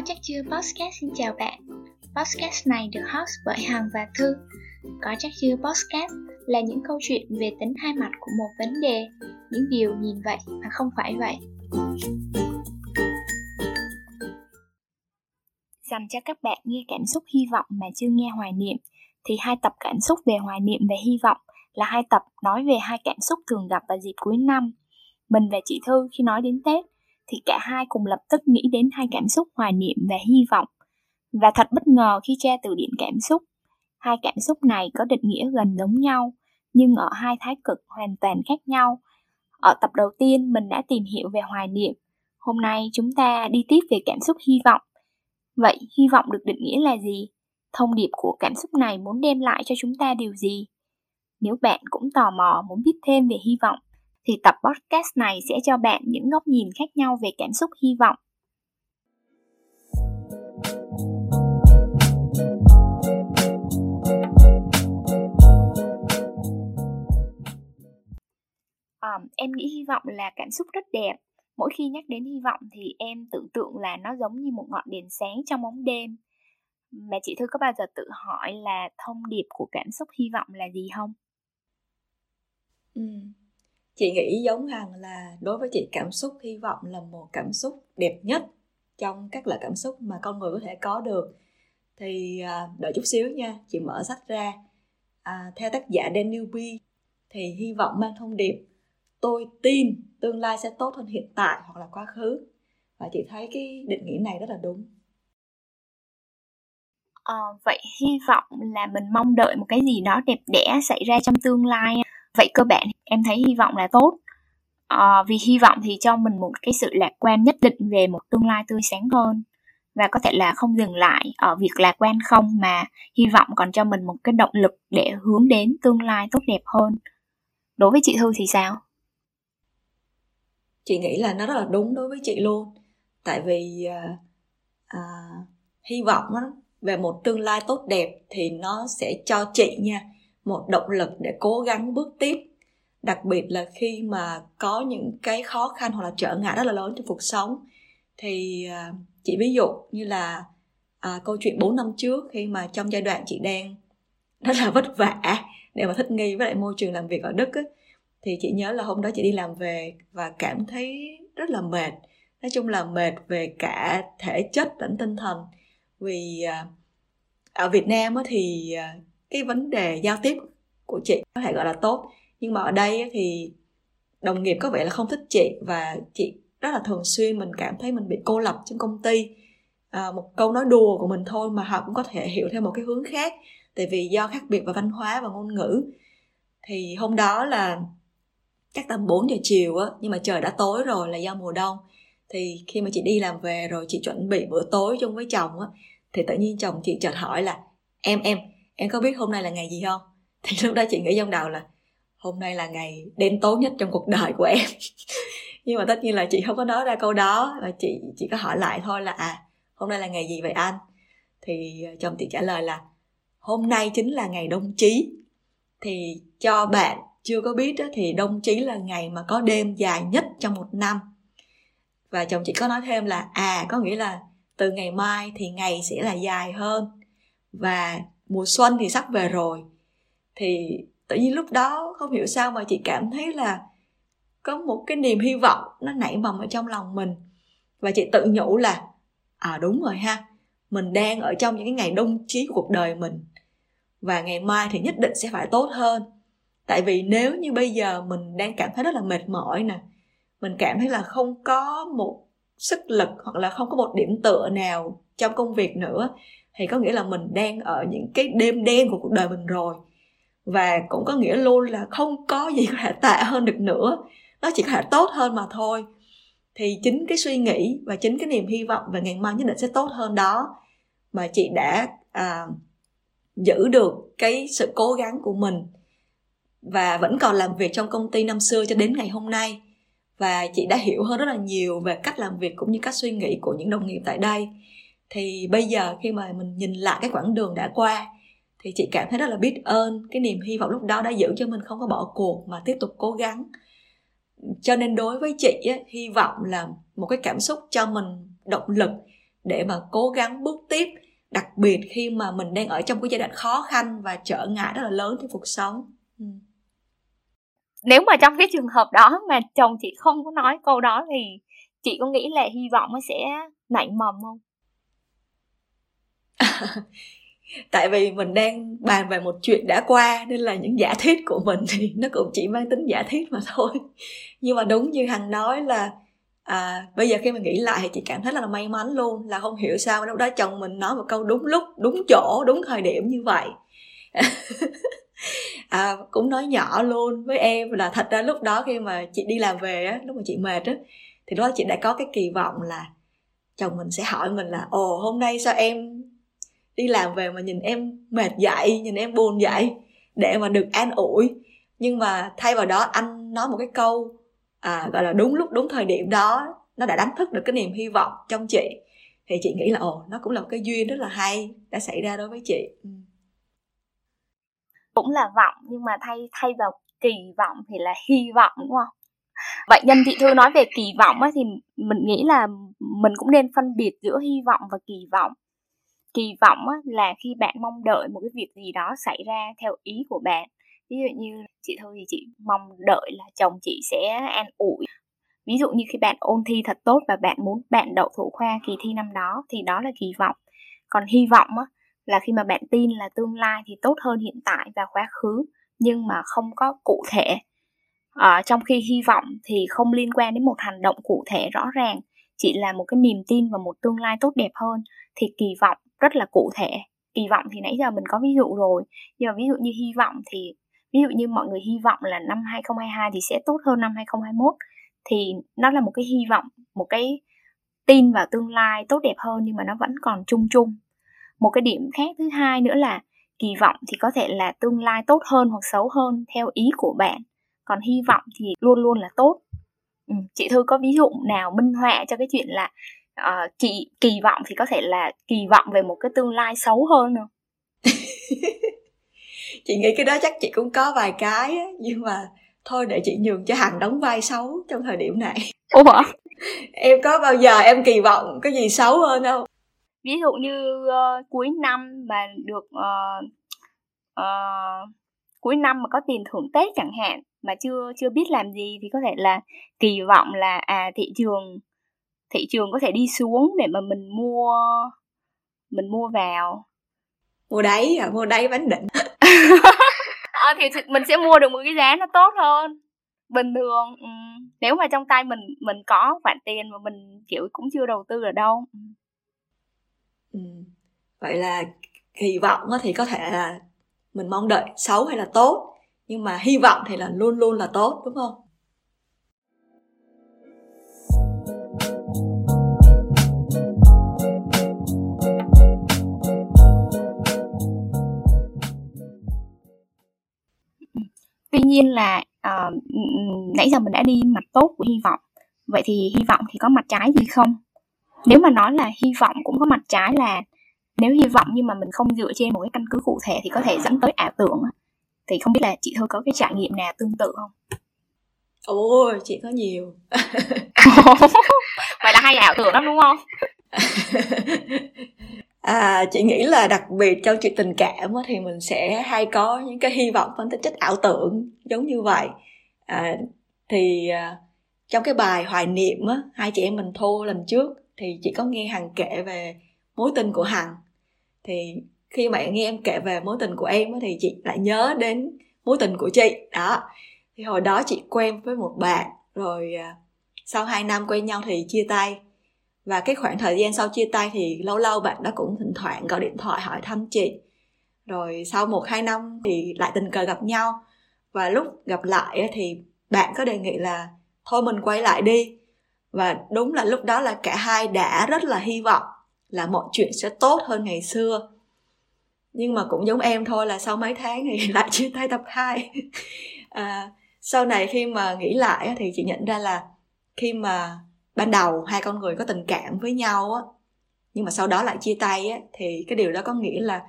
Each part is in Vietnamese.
Có chắc chưa podcast. Xin chào bạn. Podcast này được host bởi Hằng và Thư. Có chắc chưa podcast là những câu chuyện về tính hai mặt của một vấn đề, Những điều nhìn vậy mà không phải vậy. Dành cho các bạn nghe cảm xúc hy vọng mà chưa nghe hoài niệm, Thì hai tập cảm xúc về hoài niệm và hy vọng là hai tập nói về hai cảm xúc thường gặp vào dịp cuối năm. Mình và chị Thư khi nói đến Tết thì cả hai cùng lập tức nghĩ đến hai cảm xúc hoài niệm và hy vọng. Và thật bất ngờ khi tra từ điển cảm xúc, hai cảm xúc này có định nghĩa gần giống nhau, nhưng ở hai thái cực hoàn toàn khác nhau. Ở tập đầu tiên mình đã tìm hiểu về hoài niệm, hôm nay chúng ta đi tiếp về cảm xúc hy vọng. Vậy hy vọng được định nghĩa là gì? Thông điệp của cảm xúc này muốn đem lại cho chúng ta điều gì? Nếu bạn cũng tò mò muốn biết thêm về hy vọng thì tập podcast này sẽ cho bạn những góc nhìn khác nhau về cảm xúc hy vọng. Em nghĩ hy vọng là cảm xúc rất đẹp. Mỗi khi nhắc đến hy vọng thì em tưởng tượng là nó giống như một ngọn đèn sáng trong bóng đêm. Mà chị Thư có bao giờ tự hỏi là thông điệp của cảm xúc hy vọng là gì không? Ừ, chị nghĩ giống hằng là đối với chị cảm xúc hy vọng là một cảm xúc đẹp nhất trong các loại cảm xúc mà con người có thể có được. Thì à, đợi chút xíu nha chị mở sách ra. À, theo tác giả Daniel B thì hy vọng mang thông điệp tôi tin tương lai sẽ tốt hơn hiện tại hoặc là quá khứ. Và chị thấy cái định nghĩa này rất là đúng. À, vậy hy vọng là mình mong đợi một cái gì đó đẹp đẽ xảy ra trong tương lai cơ bản em thấy hy vọng là tốt. À, vì hy vọng thì cho mình một cái sự lạc quan nhất định về một tương lai tươi sáng hơn. Và có thể là không dừng lại ở việc lạc quan không mà hy vọng còn cho mình một cái động lực để hướng đến tương lai tốt đẹp hơn. Đối với chị thư thì sao? Chị nghĩ là nó rất là đúng đối với chị luôn. Tại vì à, à, hy vọng đó, về một tương lai tốt đẹp thì nó sẽ cho chị nha một động lực để cố gắng bước tiếp đặc biệt là khi mà có những cái khó khăn hoặc là trở ngại rất là lớn trong cuộc sống. Thì chỉ chị ví dụ như là à, câu chuyện 4 năm trước khi mà trong giai đoạn chị đang rất là vất vả để mà thích nghi với lại môi trường làm việc ở Đức ấy, thì chị nhớ là hôm đó chị đi làm về và cảm thấy rất là mệt. Nói chung là mệt về cả thể chất lẫn tinh thần. Vì à, ở Việt Nam thì à, cái vấn đề giao tiếp của chị có thể gọi là tốt nhưng mà ở đây thì đồng nghiệp có vẻ là không thích chị và chị rất là thường xuyên mình cảm thấy mình bị cô lập trong công ty. À, một câu nói đùa của mình thôi mà họ cũng có thể hiểu theo một cái hướng khác tại vì do khác biệt về văn hóa và ngôn ngữ. Thì hôm đó là chắc tầm 4 giờ chiều á nhưng mà trời đã tối rồi là do mùa đông. Thì khi mà chị đi làm về rồi chị chuẩn bị bữa tối chung với chồng á thì tự nhiên chồng chị chợt hỏi là em em em có biết hôm nay là ngày gì không? Thì lúc đó chị nghĩ trong đầu là hôm nay là ngày đen tối nhất trong cuộc đời của em. Nhưng mà tất nhiên là chị không có nói ra câu đó và chị chỉ có hỏi lại thôi là à hôm nay là ngày gì vậy anh? Thì ờ, chồng chị trả lời là hôm nay chính là ngày đông chí. Thì cho bạn chưa có biết đó, thì đông chí là ngày mà có đêm dài nhất trong một năm. Và chồng chị có nói thêm là à có nghĩa là từ ngày mai thì ngày sẽ là dài hơn. Và mùa xuân thì sắp về rồi. Thì tự nhiên lúc đó không hiểu sao mà chị cảm thấy là có một cái niềm hy vọng nó nảy mầm ở trong lòng mình. Và chị tự nhủ là à đúng rồi ha, mình đang ở trong những cái ngày đông chí của cuộc đời mình. Và ngày mai thì nhất định sẽ phải tốt hơn. Tại vì nếu như bây giờ mình đang cảm thấy rất là mệt mỏi nè, mình cảm thấy là không có một sức lực hoặc là không có một điểm tựa nào trong công việc nữa, thì có nghĩa là mình đang ở những cái đêm đen của cuộc đời mình rồi và cũng có nghĩa luôn là không có gì có thể tệ hơn được nữa. Nó chỉ có thể tốt hơn mà thôi. Thì chính cái suy nghĩ và chính cái niềm hy vọng về ngày mai nhất định sẽ tốt hơn đó mà chị đã à, giữ được cái sự cố gắng của mình. Và vẫn còn làm việc trong công ty năm xưa cho đến ngày hôm nay. Và chị đã hiểu hơn rất là nhiều về cách làm việc cũng như cách suy nghĩ của những đồng nghiệp tại đây. Thì bây giờ khi mà mình nhìn lại cái quãng đường đã qua thì chị cảm thấy rất là biết ơn. Cái niềm hy vọng lúc đó đã giữ cho mình không có bỏ cuộc mà tiếp tục cố gắng. Cho nên đối với chị á, hy vọng là một cái cảm xúc cho mình động lực để mà cố gắng bước tiếp. Đặc biệt khi mà mình đang ở trong cái giai đoạn khó khăn và trở ngại rất là lớn trong cuộc sống. Ừ. nếu mà trong cái trường hợp đó mà chồng chị không có nói câu đó thì chị có nghĩ là hy vọng nó sẽ nảy mầm không tại vì mình đang bàn về một chuyện đã qua nên là những giả thiết của mình thì nó cũng chỉ mang tính giả thiết mà thôi. Nhưng mà đúng như hằng nói là à, bây giờ khi mình nghĩ lại thì chị cảm thấy là may mắn luôn là không hiểu sao lúc đó chồng mình nói một câu đúng lúc đúng chỗ đúng thời điểm như vậy. À, cũng nói nhỏ luôn với em là thật ra lúc đó khi mà chị đi làm về á lúc mà chị mệt á thì lúc đó chị đã có cái kỳ vọng là chồng mình sẽ hỏi mình là ồ hôm nay sao em đi làm về mà nhìn em mệt dậy nhìn em buồn dậy để mà được an ủi. Nhưng mà thay vào đó anh nói một cái câu à, gọi là đúng lúc đúng thời điểm đó nó đã đánh thức được cái niềm hy vọng trong chị. Thì chị nghĩ là ồ nó cũng là một cái duyên rất là hay đã xảy ra đối với chị. Ừ. Cũng là vọng nhưng mà thay thay vào kỳ vọng thì là hy vọng đúng không? Vậy nhân chị thư nói về kỳ vọng ấy, thì mình nghĩ là mình cũng nên phân biệt giữa hy vọng và kỳ vọng kỳ vọng á, là khi bạn mong đợi một cái việc gì đó xảy ra theo ý của bạn. Ví dụ như chị thôi thì chị mong đợi là chồng chị sẽ an ủi. Ví dụ như khi bạn ôn thi thật tốt và bạn muốn bạn đậu thủ khoa kỳ thi năm đó thì đó là kỳ vọng. Còn hy vọng á, là khi mà bạn tin là tương lai thì tốt hơn hiện tại và quá khứ nhưng mà không có cụ thể. À, trong khi hy vọng thì không liên quan đến một hành động cụ thể rõ ràng chỉ là một cái niềm tin vào một tương lai tốt đẹp hơn thì kỳ vọng rất là cụ thể. Kỳ vọng thì nãy giờ mình có ví dụ rồi nhưng mà ví dụ như hy vọng thì ví dụ như mọi người hy vọng là năm 2022 thì sẽ tốt hơn năm 2021 thì nó là một cái hy vọng một cái tin vào tương lai tốt đẹp hơn nhưng mà nó vẫn còn chung chung. Một cái điểm khác thứ hai nữa là kỳ vọng thì có thể là tương lai tốt hơn hoặc xấu hơn theo ý của bạn. Còn hy vọng thì luôn luôn là tốt. Ừ, chị thư có ví dụ nào minh họa cho cái chuyện là uh, kỳ kỳ vọng thì có thể là kỳ vọng về một cái tương lai xấu hơn không chị nghĩ cái đó chắc chị cũng có vài cái á, nhưng mà thôi để chị nhường cho hằng đóng vai xấu trong thời điểm này. Ủa? Em có bao giờ em kỳ vọng cái gì xấu hơn không? Ví dụ như uh, cuối năm mà được uh, uh, cuối năm mà có tiền thưởng tết chẳng hạn mà chưa chưa biết làm gì thì có thể là kỳ vọng là à thị trường thị trường có thể đi xuống để mà mình mua mình mua vào mua đáy à mua đáy bánh định à, thì mình sẽ mua được một cái giá nó tốt hơn bình thường ừ. nếu mà trong tay mình mình có khoản tiền mà mình kiểu cũng chưa đầu tư ở đâu ừ. vậy là kỳ vọng thì có thể là mình mong đợi xấu hay là tốt nhưng mà hy vọng thì là luôn luôn là tốt đúng không nhiên là uh, nãy giờ mình đã đi mặt tốt của hy vọng. Vậy thì hy vọng thì có mặt trái gì không? Nếu mà nói là hy vọng cũng có mặt trái là nếu hy vọng nhưng mà mình không dựa trên một cái căn cứ cụ thể thì có thể dẫn tới ảo tưởng thì không biết là chị thôi có cái trải nghiệm nào tương tự không? Ôi chị có nhiều. Vậy là hay ảo tưởng lắm đúng không à chị nghĩ là đặc biệt trong chuyện tình cảm thì mình sẽ hay có những cái hy vọng phân tích chất ảo tưởng giống như vậy. À, thì à, trong cái bài hoài niệm á hai chị em mình thô lần trước thì chị có nghe hằng kể về mối tình của hằng. Thì khi mà nghe em kể về mối tình của em thì chị lại nhớ đến mối tình của chị đó. Thì hồi đó chị quen với một bạn rồi à, sau 2 năm quen nhau thì chia tay và cái khoảng thời gian sau chia tay thì lâu lâu bạn đó cũng thỉnh thoảng gọi điện thoại hỏi thăm chị. Rồi sau một hai năm thì lại tình cờ gặp nhau. Và lúc gặp lại thì bạn có đề nghị là thôi mình quay lại đi. Và đúng là lúc đó là cả hai đã rất là hy vọng là mọi chuyện sẽ tốt hơn ngày xưa. Nhưng mà cũng giống em thôi là sau mấy tháng thì lại chia tay tập 2 à, sau này khi mà nghĩ lại thì chị nhận ra là khi mà ban đầu hai con người có tình cảm với nhau á, nhưng mà sau đó lại chia tay á, thì cái điều đó có nghĩa là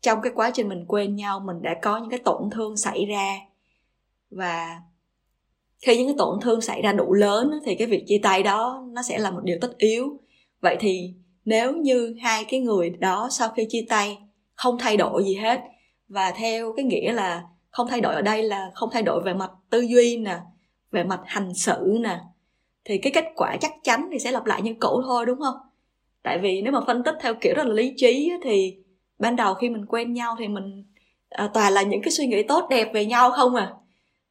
trong cái quá trình mình quên nhau, mình đã có những cái tổn thương xảy ra. Và khi những cái tổn thương xảy ra đủ lớn thì cái việc chia tay đó nó sẽ là một điều tất yếu. Vậy thì nếu như hai cái người đó sau khi chia tay không thay đổi gì hết, và theo cái nghĩa là không thay đổi ở đây là không thay đổi về mặt tư duy nè, về mặt hành xử nè thì cái kết quả chắc chắn thì sẽ lặp lại như cũ thôi đúng không? Tại vì nếu mà phân tích theo kiểu rất là lý trí thì ban đầu khi mình quen nhau thì mình à, toàn là những cái suy nghĩ tốt đẹp về nhau không à.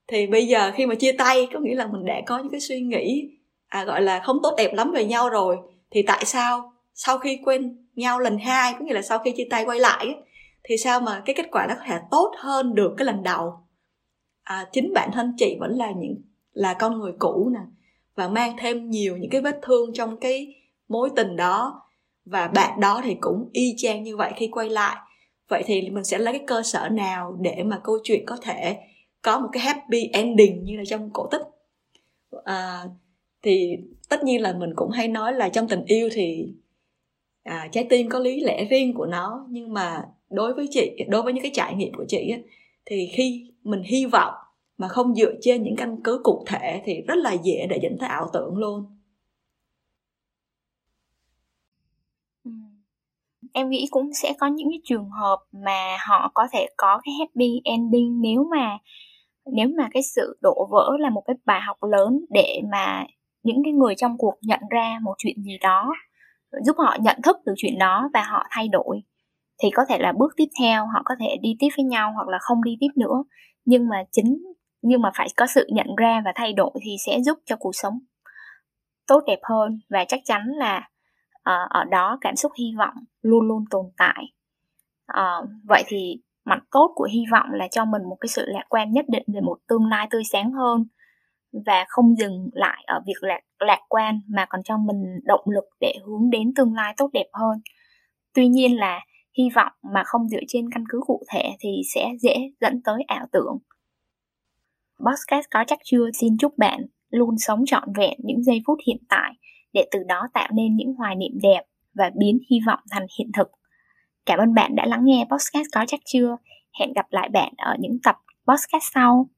Thì bây giờ khi mà chia tay có nghĩa là mình đã có những cái suy nghĩ à, gọi là không tốt đẹp lắm về nhau rồi thì tại sao sau khi quen nhau lần hai có nghĩa là sau khi chia tay quay lại thì sao mà cái kết quả nó có thể tốt hơn được cái lần đầu? À, chính bản thân chị vẫn là những là con người cũ nè và mang thêm nhiều những cái vết thương trong cái mối tình đó. Và bạn đó thì cũng y chang như vậy khi quay lại. Vậy thì mình sẽ lấy cái cơ sở nào để mà câu chuyện có thể có một cái happy ending như là trong cổ tích? À, thì tất nhiên là mình cũng hay nói là trong tình yêu thì à, trái tim có lý lẽ riêng của nó. Nhưng mà đối với chị đối với những cái trải nghiệm của chị á, thì khi mình hy vọng mà không dựa trên những căn cứ cụ thể thì rất là dễ để dẫn tới ảo tưởng luôn. Ừ. Em nghĩ cũng sẽ có những cái trường hợp mà họ có thể có cái happy ending nếu mà nếu mà cái sự đổ vỡ là một cái bài học lớn để mà những cái người trong cuộc nhận ra một chuyện gì đó, giúp họ nhận thức được chuyện đó và họ thay đổi. Thì có thể là bước tiếp theo, họ có thể đi tiếp với nhau hoặc là không đi tiếp nữa. Nhưng mà chính nhưng mà phải có sự nhận ra và thay đổi thì sẽ giúp cho cuộc sống tốt đẹp hơn. Và chắc chắn là uh, ở đó cảm xúc hy vọng luôn luôn tồn tại. Uh, vậy thì mặt tốt của hy vọng là cho mình một cái sự lạc quan nhất định về một tương lai tươi sáng hơn và không dừng lại ở việc lạc lạc quan mà còn cho mình động lực để hướng đến tương lai tốt đẹp hơn. Tuy nhiên là hy vọng mà không dựa trên căn cứ cụ thể thì sẽ dễ dẫn tới ảo tưởng. Podcast có chắc chưa xin chúc bạn luôn sống trọn vẹn những giây phút hiện tại để từ đó tạo nên những hoài niệm đẹp và biến hy vọng thành hiện thực. Cảm ơn bạn đã lắng nghe podcast có chắc chưa. Hẹn gặp lại bạn ở những tập podcast sau.